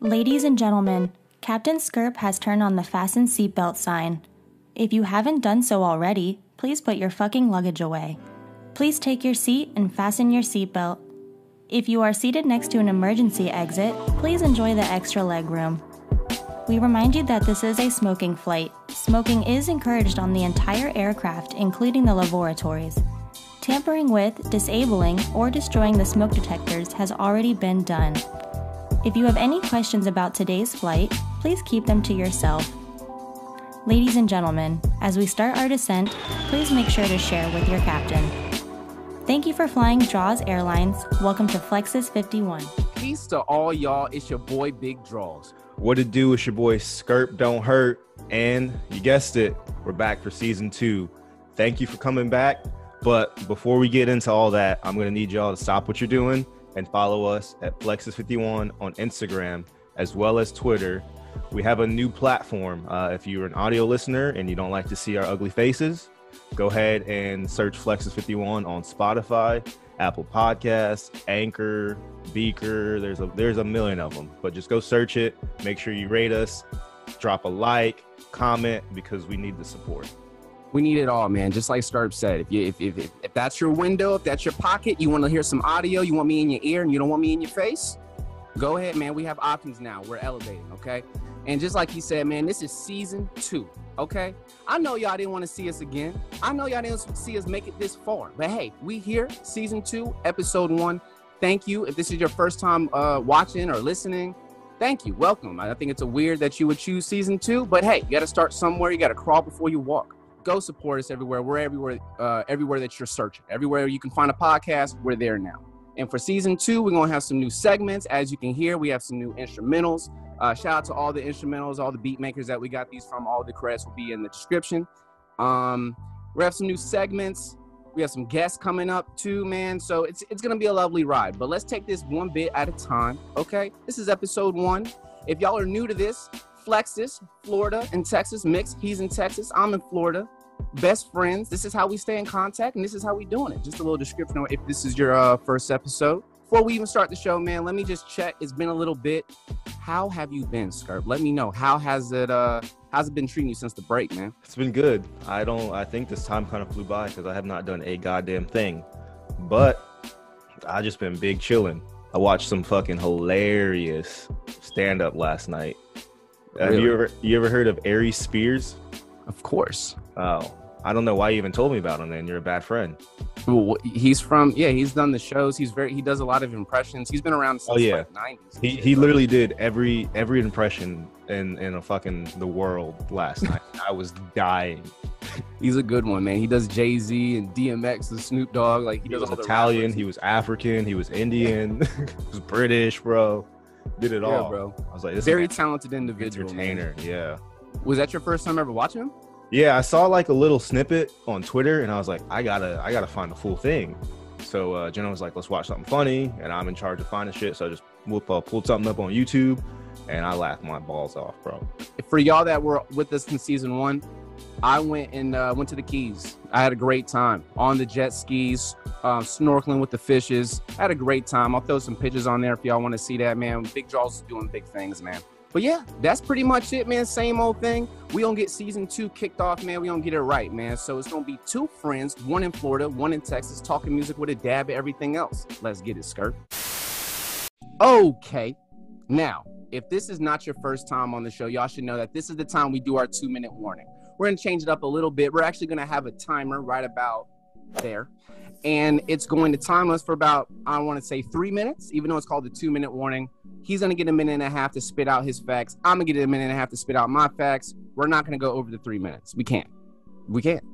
Ladies and gentlemen, Captain Skirp has turned on the fasten seatbelt sign. If you haven't done so already, please put your fucking luggage away. Please take your seat and fasten your seatbelt. If you are seated next to an emergency exit, please enjoy the extra leg room. We remind you that this is a smoking flight. Smoking is encouraged on the entire aircraft, including the laboratories. Tampering with, disabling, or destroying the smoke detectors has already been done. If you have any questions about today's flight, please keep them to yourself. Ladies and gentlemen, as we start our descent, please make sure to share with your captain. Thank you for flying Draws Airlines. Welcome to Flexus 51. Peace to all y'all. It's your boy Big Draws. What it do? It's your boy Skirp Don't Hurt. And you guessed it, we're back for season two. Thank you for coming back. But before we get into all that, I'm going to need y'all to stop what you're doing and follow us at Flexus51 on Instagram as well as Twitter. We have a new platform. Uh, if you're an audio listener and you don't like to see our ugly faces, go ahead and search Flexus51 on Spotify Apple Podcasts, Anchor, Beaker. There's a there's a million of them, but just go search it. Make sure you rate us, drop a like, comment because we need the support. We need it all, man. Just like Skirp said, if you if, if, if that's your window, if that's your pocket, you want to hear some audio, you want me in your ear, and you don't want me in your face, go ahead, man. We have options now. We're elevating, okay? And just like he said, man, this is season two. Okay. I know y'all didn't want to see us again. I know y'all didn't see us make it this far. But hey, we here, season two, episode one. Thank you. If this is your first time uh, watching or listening, thank you. Welcome. I think it's a weird that you would choose season two, but hey, you got to start somewhere. You got to crawl before you walk. Go support us everywhere. We're everywhere, uh, everywhere that you're searching. Everywhere you can find a podcast, we're there now. And for season two, we're gonna have some new segments. As you can hear, we have some new instrumentals. Uh, shout out to all the instrumentals, all the beat makers that we got these from. All the credits will be in the description. Um, we have some new segments. We have some guests coming up too, man. So it's it's gonna be a lovely ride. But let's take this one bit at a time. Okay, this is episode one. If y'all are new to this, Flexus, Florida and Texas mix. He's in Texas. I'm in Florida. Best friends. This is how we stay in contact, and this is how we doing it. Just a little description if this is your uh, first episode. Before we even start the show, man, let me just check. It's been a little bit. How have you been, Skirp? Let me know. How has it uh how's it been treating you since the break, man? It's been good. I don't I think this time kind of flew by because I have not done a goddamn thing. But I just been big chilling. I watched some fucking hilarious stand up last night. Really? Have you ever you ever heard of Aries Spears? Of course. Oh, I don't know why you even told me about him. Then you're a bad friend. Well, he's from yeah. He's done the shows. He's very he does a lot of impressions. He's been around since oh, yeah. like 90s. He he literally did every every impression in in a fucking the world last night. I was dying. He's a good one, man. He does Jay Z and DMX and Snoop Dogg. Like he, he was Italian. He was African. He was Indian. he was British, bro. Did it all, bro. I was like, very talented individual, entertainer. Man. Yeah. Was that your first time ever watching him? Yeah, I saw like a little snippet on Twitter, and I was like, I gotta, I gotta find the full thing. So uh, Jenna was like, let's watch something funny, and I'm in charge of finding shit. So I just whoop, uh, pulled something up on YouTube, and I laughed my balls off, bro. For y'all that were with us in season one, I went and uh, went to the Keys. I had a great time on the jet skis, uh, snorkeling with the fishes. I had a great time. I'll throw some pictures on there if y'all want to see that, man. Big Draws is doing big things, man. But yeah, that's pretty much it, man. Same old thing. We don't get season two kicked off, man. We don't get it right, man. So it's gonna be two friends, one in Florida, one in Texas, talking music with a dab at everything else. Let's get it, Skirp. Okay. Now, if this is not your first time on the show, y'all should know that this is the time we do our two minute warning. We're gonna change it up a little bit. We're actually gonna have a timer right about there and it's going to time us for about I want to say three minutes, even though it's called the two minute warning. He's gonna get a minute and a half to spit out his facts. I'm gonna get a minute and a half to spit out my facts. We're not gonna go over the three minutes. We can't. We can't.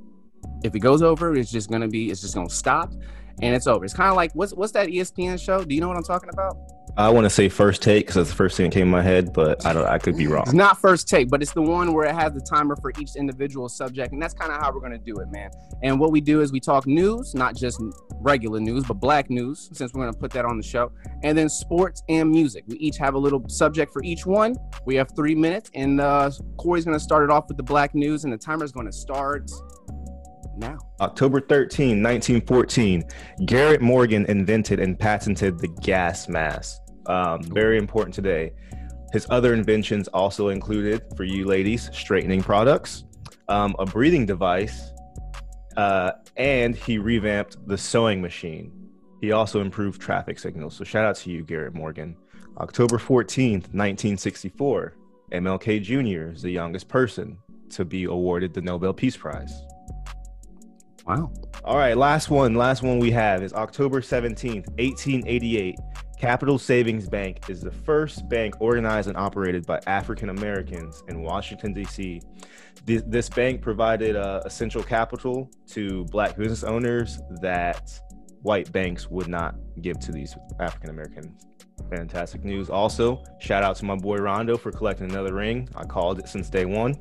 If it goes over, it's just gonna be. It's just gonna stop, and it's over. It's kind of like what's what's that ESPN show? Do you know what I'm talking about? I want to say first take because that's the first thing that came to my head, but I don't. I could be wrong. It's not first take, but it's the one where it has the timer for each individual subject, and that's kind of how we're gonna do it, man. And what we do is we talk news, not just regular news, but black news, since we're gonna put that on the show, and then sports and music. We each have a little subject for each one. We have three minutes, and uh, Corey's gonna start it off with the black news, and the timer is gonna start now. October 13, 1914, Garrett Morgan invented and patented the gas mask. Um, very important today. His other inventions also included, for you ladies, straightening products, um, a breathing device, uh, and he revamped the sewing machine. He also improved traffic signals. So shout out to you, Garrett Morgan. October 14th, 1964, MLK Jr. is the youngest person to be awarded the Nobel Peace Prize. Wow. All right, last one. Last one we have is October 17th, 1888. Capital Savings Bank is the first bank organized and operated by African Americans in Washington, D.C. This, this bank provided uh, essential capital to black business owners that white banks would not give to these African Americans. Fantastic news. Also, shout out to my boy Rondo for collecting another ring. I called it since day one.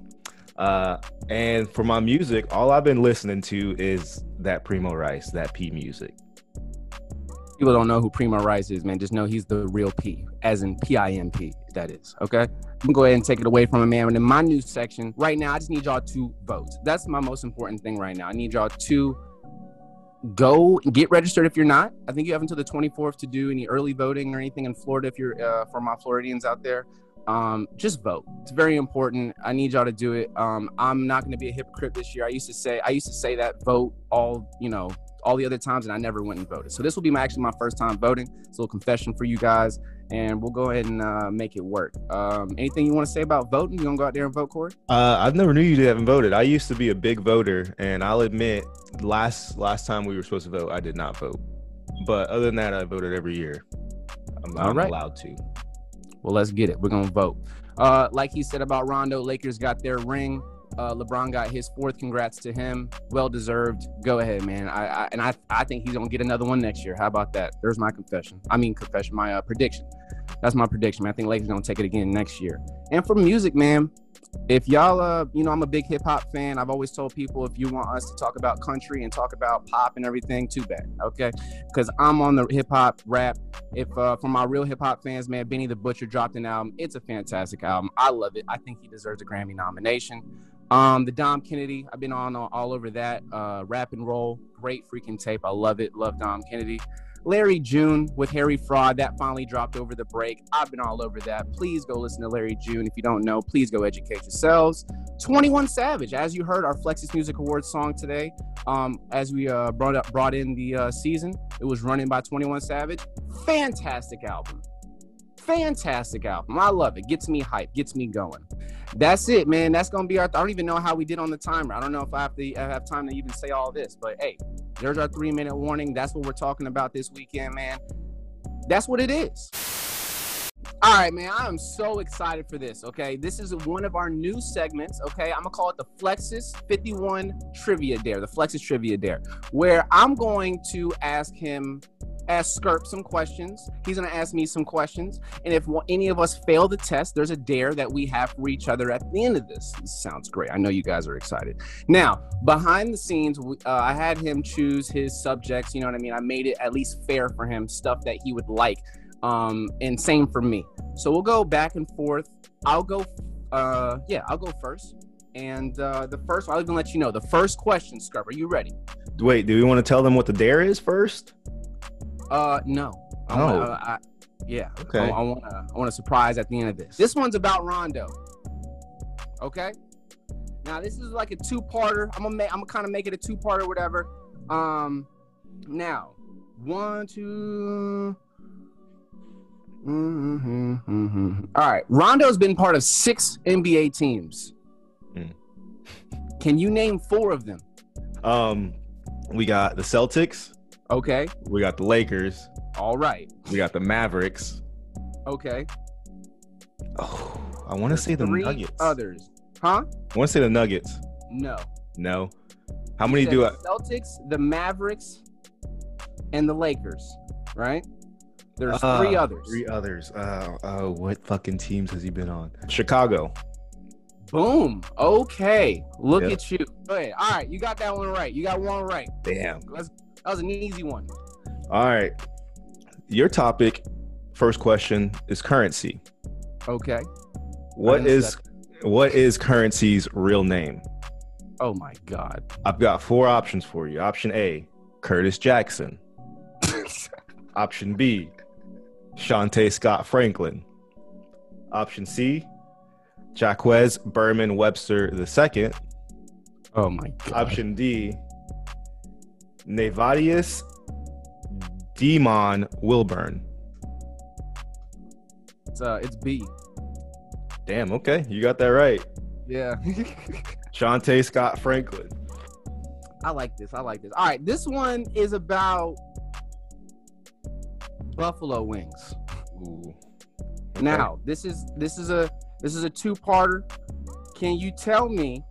Uh, and for my music, all I've been listening to is that Primo Rice, that P music. People don't know who Primo Rice is, man. Just know he's the real P, as in P I M P. That is okay. I'm gonna go ahead and take it away from a man. And in my news section right now, I just need y'all to vote. That's my most important thing right now. I need y'all to go get registered if you're not. I think you have until the 24th to do any early voting or anything in Florida if you're uh, for my Floridians out there um, just vote. It's very important. I need y'all to do it. Um, I'm not going to be a hypocrite this year. I used to say I used to say that vote all you know all the other times, and I never went and voted. So this will be my, actually my first time voting. It's a little confession for you guys, and we'll go ahead and uh, make it work. Um, anything you want to say about voting? You gonna go out there and vote, Corey? Uh, I've never knew you haven't voted. I used to be a big voter, and I'll admit, last last time we were supposed to vote, I did not vote. But other than that, I voted every year. I'm, I'm right. allowed to. Well, let's get it. We're gonna vote. Uh, like he said about Rondo, Lakers got their ring. Uh, LeBron got his fourth. Congrats to him. Well deserved. Go ahead, man. I, I, and I I think he's gonna get another one next year. How about that? There's my confession. I mean confession. My uh, prediction. That's my prediction. Man. I think Lakers gonna take it again next year. And for music, man, if y'all uh you know i'm a big hip-hop fan i've always told people if you want us to talk about country and talk about pop and everything too bad okay? Because i'm on the hip-hop rap. If uh for my real hip-hop fans man benny the butcher dropped an album. It's a fantastic album. I love it. I think he deserves a grammy nomination. Um the dom kennedy i've been on all over that uh rap and roll. Great freaking tape. I love it. Love dom kennedy Larry June with Harry Fraud, that finally dropped over the break. I've been all over that. Please go listen to Larry June. If you don't know, please go educate yourselves. 21 Savage, as you heard, our Flexus Music Awards song today. Um, as we uh, brought up, brought in the uh, season, it was running by 21 Savage. Fantastic album. Fantastic album. I love it. Gets me hype. Gets me going. That's it, man. That's gonna be our. I don't even know how we did on the timer. I don't know if I have to I have time to even say all this, but hey, there's our three minute warning. That's what we're talking about this weekend, man. That's what it is. All right, man. I am so excited for this. Okay. This is one of our new segments. Okay. I'm to call it the Flexus 51 Trivia Dare, the Flexus Trivia Dare, where I'm going to ask him ask Skirp some questions. He's going to ask me some questions. And if any of us fail the test, there's a dare that we have for each other at the end of this. this sounds great. I know you guys are excited. Now, behind the scenes, uh, I had him choose his subjects. You know what I mean? I made it at least fair for him, stuff that he would like. Um, and same for me. So we'll go back and forth. I'll go, uh, yeah, I'll go first. And uh, the first, I'll even let you know the first question, Skirp. Are you ready? Wait, do we want to tell them what the dare is first? Uh, no. I oh. Wanna, I, yeah. Okay. I, I want to. I want a surprise at the end of this. This one's about Rondo. Okay. Now this is like a two-parter. I'm gonna make. I'm gonna kind of make it a two-parter, whatever. Um, now one, two. Mm-hmm, mm-hmm. All right. Rondo's been part of six NBA teams. Mm. Can you name four of them? Um, we got the Celtics, Okay. We got the Lakers. All right. We got the Mavericks. Okay. Oh, I want to say the Nuggets. Others, huh? I want to say the Nuggets. No. No. How many do I? Celtics, the Mavericks, and the Lakers. Right. There's uh, three others. Three others. Uh, uh, what fucking teams has he been on? Chicago. Boom. Okay. Look yep. at you. Go ahead. All right. You got that one right. You got one right. Damn. Let's that was an easy one. All right. Your topic, first question, is Curren$y. Okay. What is what is Curren$y's real name? Oh my god. I've got four options for you. Option A, Curtis Jackson. Option B, Shante Scott Franklin. Option C, Jacques Bermon Webster II. Oh my god. Option D, Nayvadius DeMun Wilburn. It's uh, it's B. Damn, okay, you got that right. Yeah. Shante Scott Franklin. I like this. I like this. All right, this one is about buffalo wings. Ooh. Now, this is this is a this is a two-parter. Can you tell me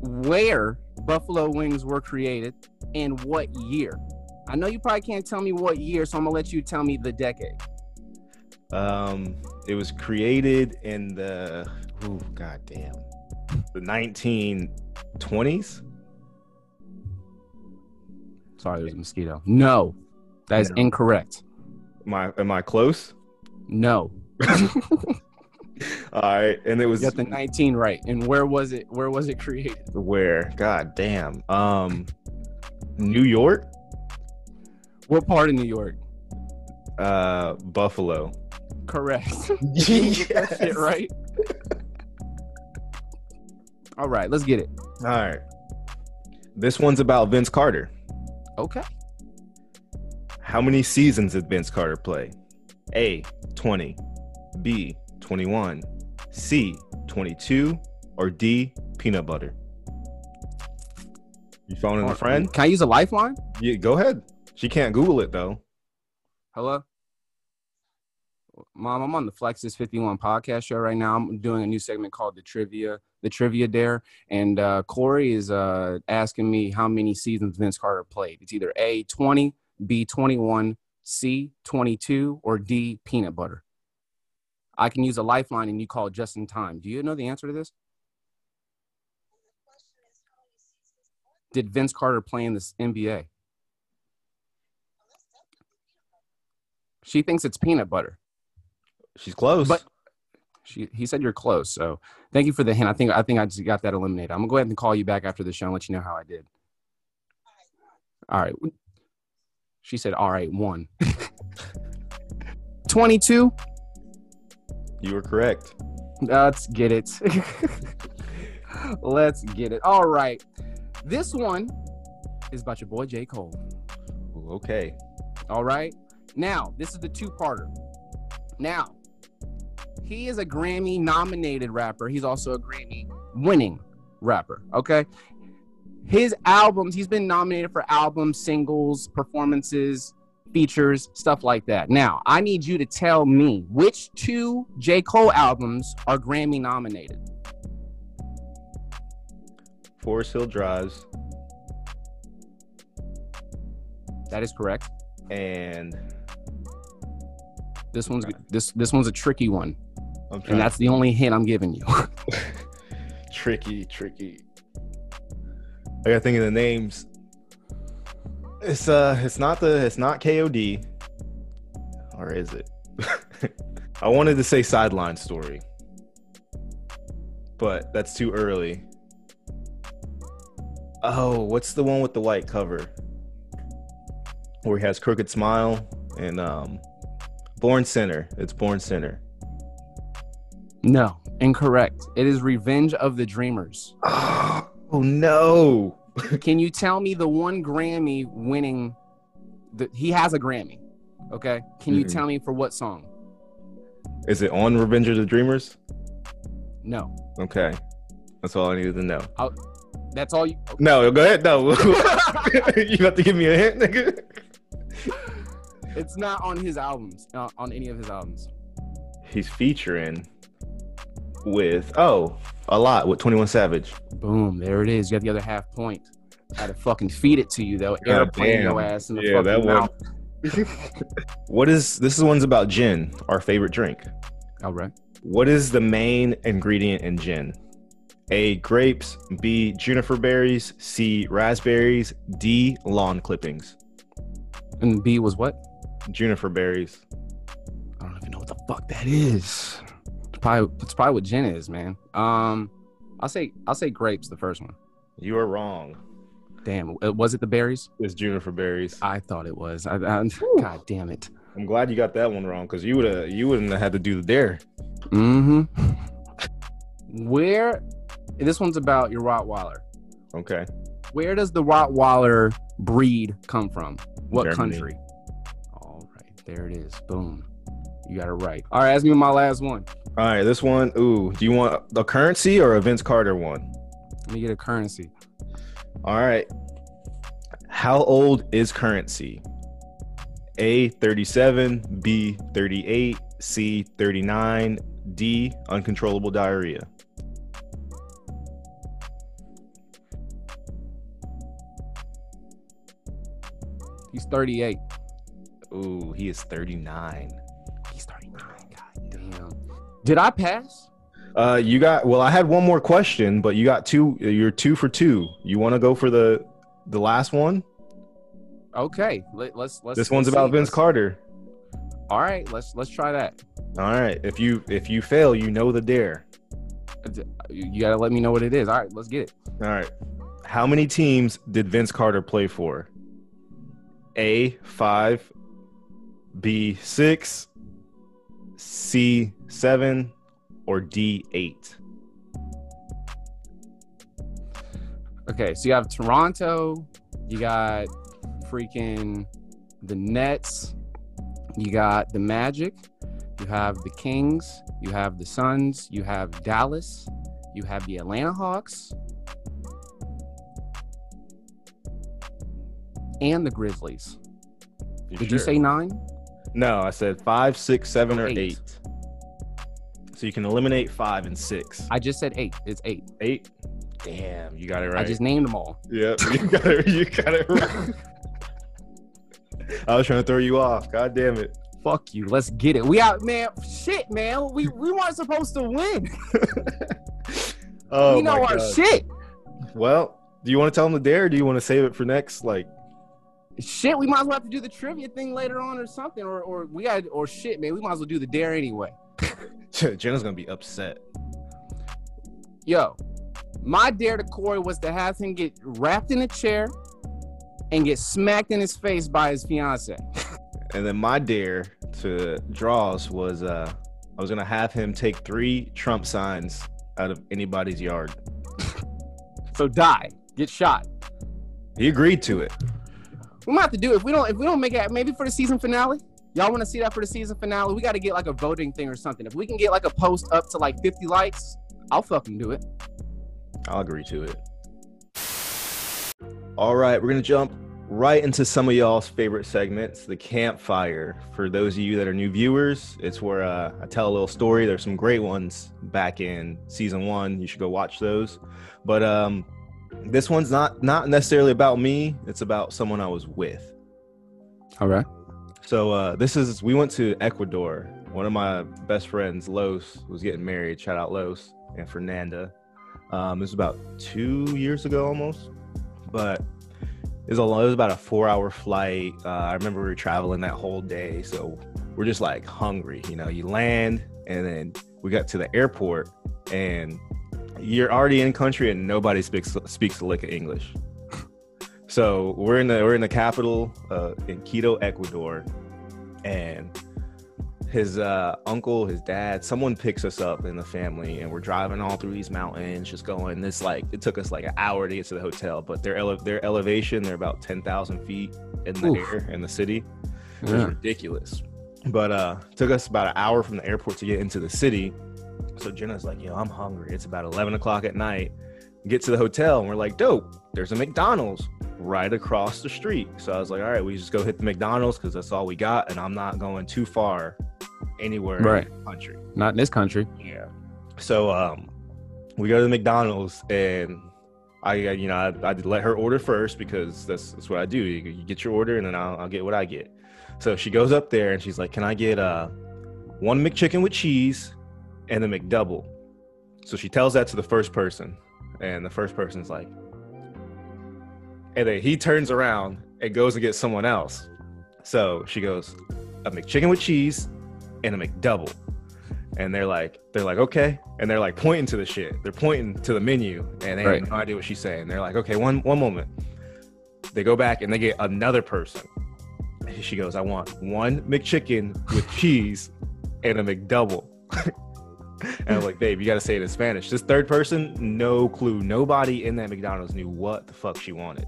where buffalo wings were created and what year? I know you probably can't tell me what year, so I'm gonna let you tell me the decade. Um, it was created in the oh god damn, the 1920s. Sorry, there's a mosquito. No, that is No. incorrect. Am I am I close? No, All right, and it was you got the 19 right. And where was it? Where was it created? where? God damn. Um, New York. What part of New York? Uh, Buffalo. Correct. Shit right. All right, let's get it. All right. This one's about Vince Carter. Okay. How many seasons did Vince Carter play? A, 20, B, 21, C, 22, or D, peanut butter? You phoning a friend? Can I use a lifeline? Yeah, go ahead. She can't Google it though. Hello? Mom, I'm on the Flexus 51 podcast show right now. I'm doing a new segment called the Trivia, the Trivia Dare. And uh, Corey is uh, asking me how many seasons Vince Carter played. It's either A, 20, B, 21, C, 22, or D, peanut butter. I can use a lifeline and you call just in time. Do you know the answer to this? Did Vince Carter play in this NBA? She thinks it's peanut butter. She's close. But she, he said you're close. So thank you for the hint. I think I think I just got that eliminated. I'm gonna go ahead and call you back after the show and let you know how I did. All right. She said, "All right, one." Twenty-two. You were correct. Let's get it. Let's get it. All right. This one is about your boy J. Cole. Okay. All right. Now, this is the two parter. Now, he is a Grammy nominated rapper. He's also a Grammy winning rapper. Okay. His albums, he's been nominated for albums, singles, performances, features, stuff like that. Now, I need you to tell me which two J. Cole albums are Grammy nominated. Forest Hills Drive That is correct. and This one's this this one's a tricky one, and that's the only hint I'm giving you. tricky, tricky. I gotta think of the names. It's uh it's not the it's not KOD. Or is it? I wanted to say sideline story. But that's too early. Oh, what's the one with the white cover? Where he has Crooked Smile and um Born Sinner. It's Born Sinner. no, incorrect. It is Revenge of the Dreamers. Oh no. Can you tell me the one Grammy winning? The, he has a Grammy. Okay. Can you Mhm. tell me for what song? Is it on Revenge of the Dreamers? No. Okay. That's all I needed to know. That's all you. No, go ahead. No. you have to give me a hint, nigga. It's not on his albums. Not on any of his albums. He's featuring with oh a lot with 21 Savage. Boom. There it is. You got the other half point. I had to fucking feed it to you though. God Airplane damn. your ass in the Yeah, that fucking one- mouth. What is this is one's about gin, our favorite drink. All right. What is the main ingredient in gin? A grapes, B juniper berries, C raspberries, D lawn clippings. And B was what? Juniper berries. I don't even know what the fuck that is. It's probably it's probably what gin is, man. Um, I'll say I'll say grapes. The first one. You are wrong. Damn, uh, was it the berries? It's juniper berries. I thought it was. I, I, God damn it. I'm glad you got that one wrong because you would have you wouldn't have had to do the dare. Mm-hmm. Where this one's about your Rottweiler. Okay. Where does the Rottweiler breed come from? What Germany. country? All right, there it is. Boom. You got it right. All right, ask me my last one. All right, this one. Ooh, do you want the Curren$y or a Vince Carter one? Let me get a Curren$y. All right. How old is Curren$y? A 37, B 38, C 39, D uncontrollable diarrhea. He's 38. Ooh, he is 39. Did I pass? Uh, you got well. I had one more question, but you got two. You're two for two. You want to go for the the last one? Okay. Let, let's let's. This one's let's about see. Vince Let's- Carter. All right. Let's let's try that. All right. If you if you fail, you know the dare. You gotta let me know what it is. All right. Let's get it. All right. How many teams did Vince Carter play for? A five, B six, C seven, or D eight? Okay. So you have Toronto. You got freaking the Nets. You got the Magic. You have the Kings. You have the Suns. You have Dallas. You have the Atlanta Hawks. And the Grizzlies. Did you say nine? No? I said five, six, seven, or Eight. eight. So you can eliminate five and six. I just said eight. It's eight. Eight. Damn, you got it right. I just named them all. Yep, you got it. You got it right. I was trying to throw you off. God damn it. Fuck you. Let's get it. We out, man. Shit, man. We we weren't supposed to win. Oh we know our God. shit. Well, do you want to tell them the dare? Or do you want to save it for next? Like, Shit, we might as well have to do the trivia thing later on or something. Or or we got or shit, man. We might as well do the dare anyway. Jenna's gonna be upset. Yo, my dare to Corey was to have him get wrapped in a chair and get smacked in his face by his fiance. And then my dare to draws was uh I was gonna have him take three Trump signs out of anybody's yard. So die, get shot. He agreed to it. We might have to do it. if we don't if we don't make it maybe for the season finale. Y'all want to see that for the season finale? We got to get like a voting thing or something. If we can get like a post up to like 50 likes, I'll fucking do it. I'll agree to it. All right, we're gonna jump right into some of y'all's favorite segments, the campfire. For those of you that are new viewers, it's where uh, I tell a little story. There's some great ones back in season one. You should go watch those. But um, this one's not not necessarily about me. It's about someone I was with. All right. So uh, this is we went to Ecuador. One of my best friends, Los, was getting married. Shout out Los and Fernanda. Um, this was about two years ago almost, but it was a long, it was about a four hour flight. Uh, I remember we were traveling that whole day, so we're just like hungry. You know, you land and then we got to the airport and you're already in country and nobody speaks speaks a lick of English. So we're in the we're in the capital uh, in Quito, Ecuador, and his uh, uncle, his dad, someone picks us up in the family, and we're driving all through these mountains, just going. This like it took us like an hour to get to the hotel, but their ele- their elevation, they're about ten thousand feet in the Oof. air in the city. It was Yeah. ridiculous. But uh took us about an hour from the airport to get into the city. So Jenna's like, yo, I'm hungry. It's about 11 o'clock at night. Get to the hotel and we're like, dope, there's a McDonald's right across the street. So I was like, all right, we just go hit the McDonald's because that's all we got. And I'm not going too far anywhere Right. in the country. Not in this country. Yeah. So um, we go to the McDonald's and I, you know, I, I let her order first because that's that's what I do. You, you get your order and then I'll, I'll get what I get. So she goes up there and she's like, "Can I get uh one McChicken with cheese and a McDouble?" So she tells that to the first person, and the first person's like, and then he turns around and goes and gets someone else. So she goes, "A McChicken with cheese and a McDouble." and they're like they're like okay and they're like pointing to the shit they're pointing to the menu and they Right. have no idea what she's saying they're like okay one one moment they go back and they get another person she goes i want one mcchicken with cheese and a mcdouble And I'm like, babe, you got to say it in Spanish. This third person, no clue. Nobody in that McDonald's knew what the fuck she wanted.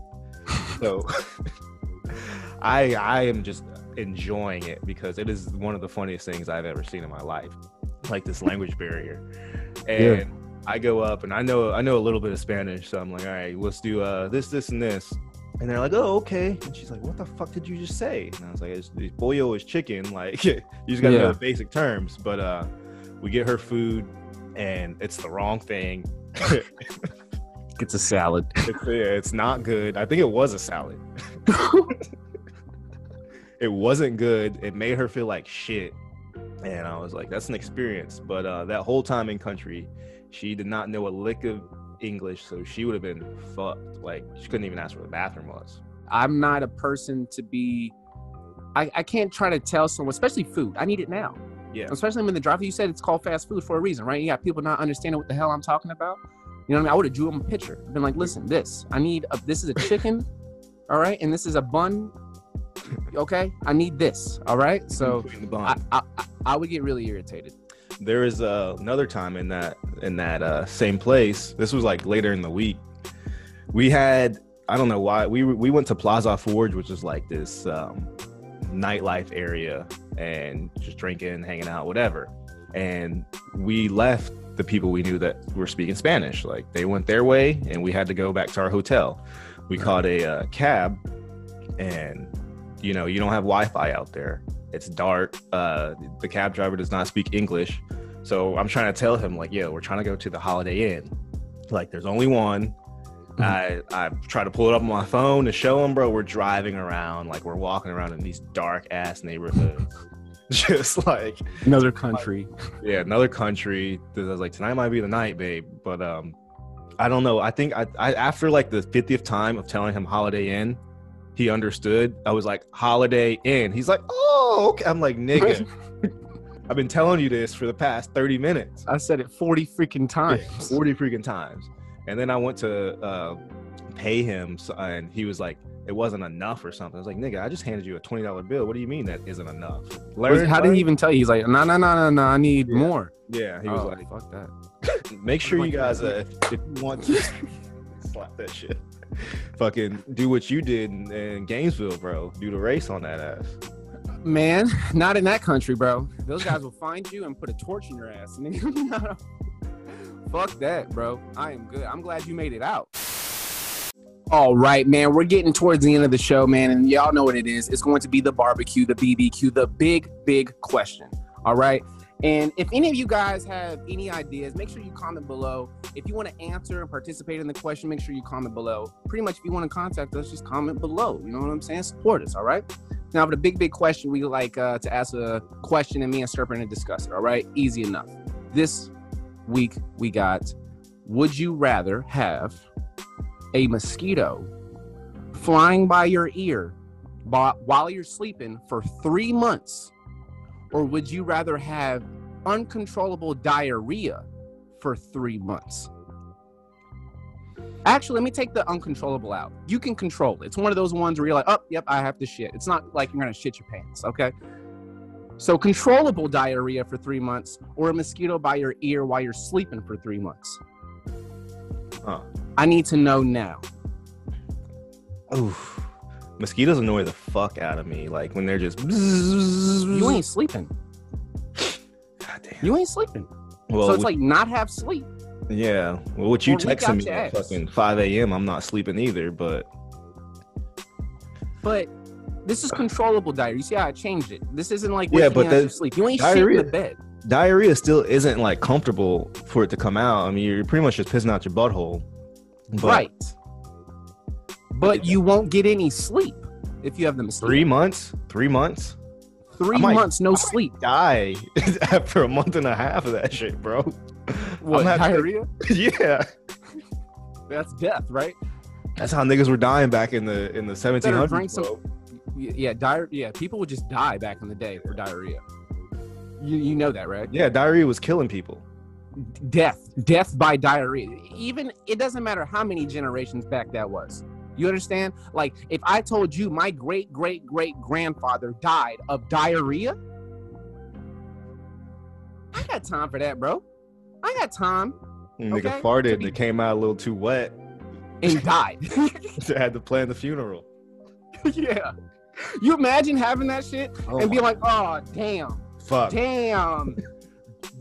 So I I am just enjoying it because it is one of the funniest things I've ever seen in my life. Like this language barrier. And Yeah. I go up and I know I know a little bit of Spanish, so I'm like, all right, let's do uh this, this, and this. And they're like, oh, okay. And she's like, what the fuck did you just say? And I was like, it's, pollo is chicken. Like, you just gotta know the basic terms. But uh we get her food and it's the wrong thing. It's a salad. it's, yeah, it's not good. I think it was a salad. it wasn't good. It made her feel like shit. And I was like, that's an experience. But uh, that whole time in country, she did not know a lick of English, so she would have been fucked. Like she couldn't even ask where the bathroom was. I'm not a person to be. I, I can't try to tell someone, especially food. I need it now. Yeah. Especially when the driver, you said it's called fast food for a reason, right? You got people not understanding what the hell I'm talking about. You know what I mean? I would have drew them a picture. Been like, listen, this. I need. A, this is a chicken, all right, and this is a bun. Okay, I need this. All right. So the I, bun. I I- I would get really irritated. there is uh, another time in that in that uh, same place. This was like later in the week. We had I don't know why we we went to Plaza Foch, which is like this um, nightlife area, and just drinking, hanging out, whatever. And we left the people we knew that were speaking Spanish. Like they went their way, and we had to go back to our hotel. We caught a uh, cab, and you know you don't have Wi-Fi out there. It's dark. Uh, the cab driver does not speak English. So I'm trying to tell him, like, yo, we're trying to go to the Holiday Inn. Like, there's only one. I I try to pull it up on my phone to show him, bro. We're driving around, like we're walking around in these dark ass neighborhoods. Just like, Another country. yeah, another country. I was like, tonight might be the night, babe. But um, I don't know. I think I, I after like the 50th time of telling him Holiday Inn, he understood. I was like, Holiday Inn. He's like, oh, okay. I'm like, nigga. I've been telling you this for the past 30 minutes. I said it 40 freaking times. 40 freaking times. And then I went to uh, pay him, and he was like, it wasn't enough or something. I was like, nigga, I just handed you a $20 bill. What do you mean that isn't enough? Learn, How did he even tell you? He's like, no, no, no, no, no. I need Yeah. more. Yeah, he was Oh, like, fuck that. make sure you guys, uh, if, you want to slap that shit, fucking do what you did in, in Gainesville, bro. Do the race on that ass. Man, not in that country, bro. Those guys will find you and put a torch in your ass. And then, fuck that, bro. I am good. I'm glad you made it out. All right, man. We're getting towards the end of the show, man, and y'all know what it is. It's going to be the barbecue, the BBQ, the big, big question. All right. And if any of you guys have any ideas, make sure you comment below. If you want to answer and participate in the question, make sure you comment below. Pretty much, if you want to contact us, just comment below. You know what I'm saying? Support us. All right. Now, for the big, big question, we like uh, to ask a question and me and Serpent and discuss it. All right, easy enough. This week we got: Would you rather have a mosquito flying by your ear while you're sleeping for three months, or would you rather have uncontrollable diarrhea for three months? Actually, let me take the uncontrollable out. You can control it. It's one of those ones where you're like, oh, yep, I have to shit. It's not like you're gonna shit your pants, okay? So controllable diarrhea for three months, or a mosquito by your ear while you're sleeping for three months. Huh. I need to know now. Oof. Mosquitoes annoy the fuck out of me. Like when they're just. You ain't sleeping. God damn. You ain't sleeping. Well, so it's like not have sleep. yeah. Well, what you Or texting me at fucking 5 a.m., I'm not sleeping either, but But this is controllable diarrhea. You see how I changed it? This isn't like Yeah, but of sleep. You ain't diarrhea- shit in the bed. diarrhea still isn't like comfortable for it to come out. I mean, you're pretty much just pissing out your butthole. But right. But you won't get any sleep if you have the mosquito. Three months? Three months? Three might- months, no sleep. Die after a month and a half of that shit, bro. What, diarrhea? yeah. That's death, right? That's how niggas were dying back in the in the 1700s. drink bro. Y- Yeah, diarrhea. Yeah, people would just die back in the day for diarrhea. You, you know that, right? Yeah, diarrhea was killing people. death death by diarrhea even it doesn't matter how many generations back that was you understand like if i told you my great great great grandfather died of diarrhea i got time for that bro I got time. Nigga Okay. farted and be- it came out a little too wet. And died. they had to plan the funeral. yeah. You imagine having that shit Oh and being like, oh damn, fuck. damn,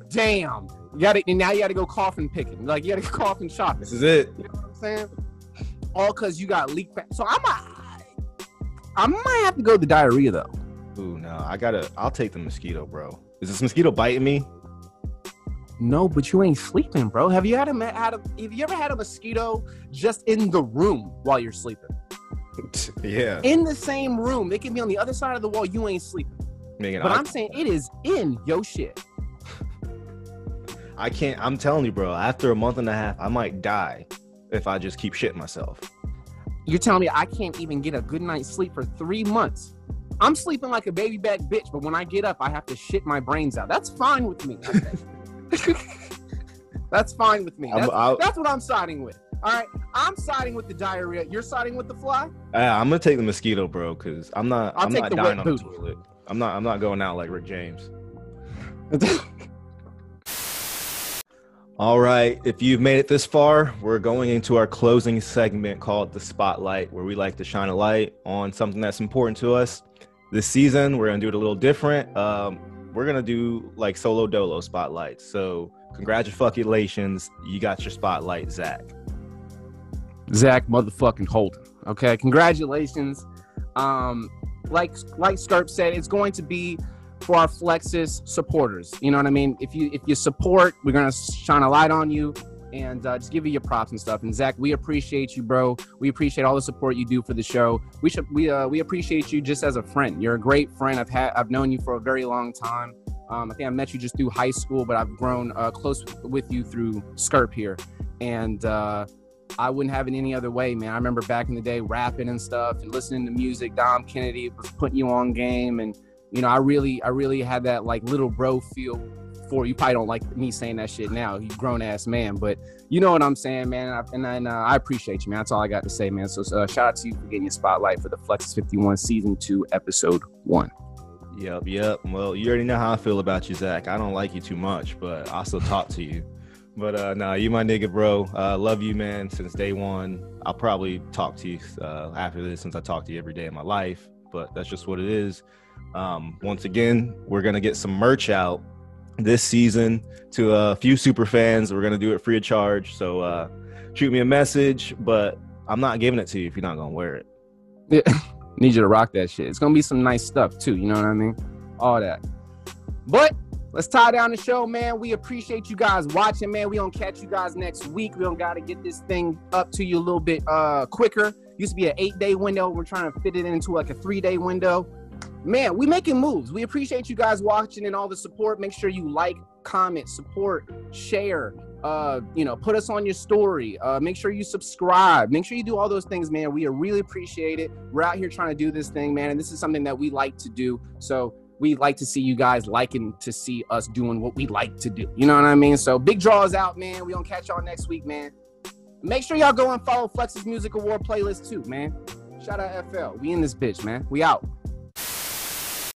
damn. You gotta and now you gotta go coffin picking. Like you gotta go coffin shopping. This is it. You know what I'm saying? All cause you got leak fa- So I might I might have to go the diarrhea though. Ooh, no, I gotta. I'll take the mosquito, bro. Is this mosquito biting me? No, but you ain't sleeping, bro. Have you had a had a have you ever had a mosquito just in the room while you're sleeping? yeah, In the same room. They can be on the other side of the wall, you ain't sleeping. Megan, But I, I'm saying it is in yo shit. I can't. I'm telling you, bro. After a month and a half, I might die if I just keep shitting myself. You're telling me I can't even get a good night's sleep for three months. I'm sleeping like a baby back bitch, but when I get up, I have to shit my brains out. That's fine with me. that's fine with me. That's, that's what I'm siding with. All right, I'm siding with the diarrhea. You're siding with the fly. I, I'm gonna take the mosquito, bro, because I'm not. I'll I'm take not the dying on the toilet. I'm not. I'm not going out like Rick James. All right. If you've made it this far, we're going into our closing segment called the Spotlight, where we like to shine a light on something that's important to us. This season, we're gonna do it a little different. Um, we're gonna do like solo dolo spotlights. So, congratulations, you got your spotlight, Zach. Zach motherfucking Holden. Okay, congratulations. Um, like like Skirp said, it's going to be for our Flexus supporters. You know what I mean? If you if you support, we're gonna shine a light on you and uh, just give you your props and stuff. And Zach, we appreciate you, bro. We appreciate all the support you do for the show. We should we uh, we appreciate you just as a friend. You're a great friend. I've had I've known you for a very long time. Um, I think I met you just through high school, but I've grown uh, close with you through Skirp here, and. I wouldn't have it any other way, man. I remember back in the day rapping and stuff and listening to music. Dom Kennedy was putting you on game, and you know, I really, I really had that like little bro feel for you. Probably don't like me saying that shit now, you grown ass man, but you know what I'm saying, man. And, I, and, and uh, I appreciate you, man. That's all I got to say, man. So uh, shout out to you for getting your spotlight for the Flexus 51 season two, episode one. Yep, yep. Well, you already know how I feel about you, Zach. I don't like you too much, but I'll still talk to you. But uh nah, you my nigga, bro. Uh love you, man, since day one. I'll probably talk to you uh after this since I talk to you every day of my life, but that's just what it is. Um once again, we're gonna get some merch out this season to a few super fans. We're gonna do it free of charge. So uh shoot me a message, but I'm not giving it to you if you're not gonna wear it. Need you to rock that shit. It's gonna be some nice stuff too. You know what I mean? All that. But let's tie down the show, man. We appreciate you guys watching, man. We gonna catch you guys next week. We don't gotta get this thing up to you a little bit uh quicker. Used to be an eight day window. We're trying to fit it into like a three day window. Man, we making moves. We appreciate you guys watching and all the support. Make sure you like, comment, support, share. Uh, you know, put us on your story. Uh, make sure you subscribe. Make sure you do all those things, man. We really appreciate it. We're out here trying to do this thing, man, and this is something that we like to do. So we like to see you guys liking to see us doing what we like to do. You know what I mean? So big draws out, man. We gonna catch y'all next week, man. Make sure y'all go and follow Flexus Music Award playlist too, man. Shout out FL. We in this bitch, man. We out.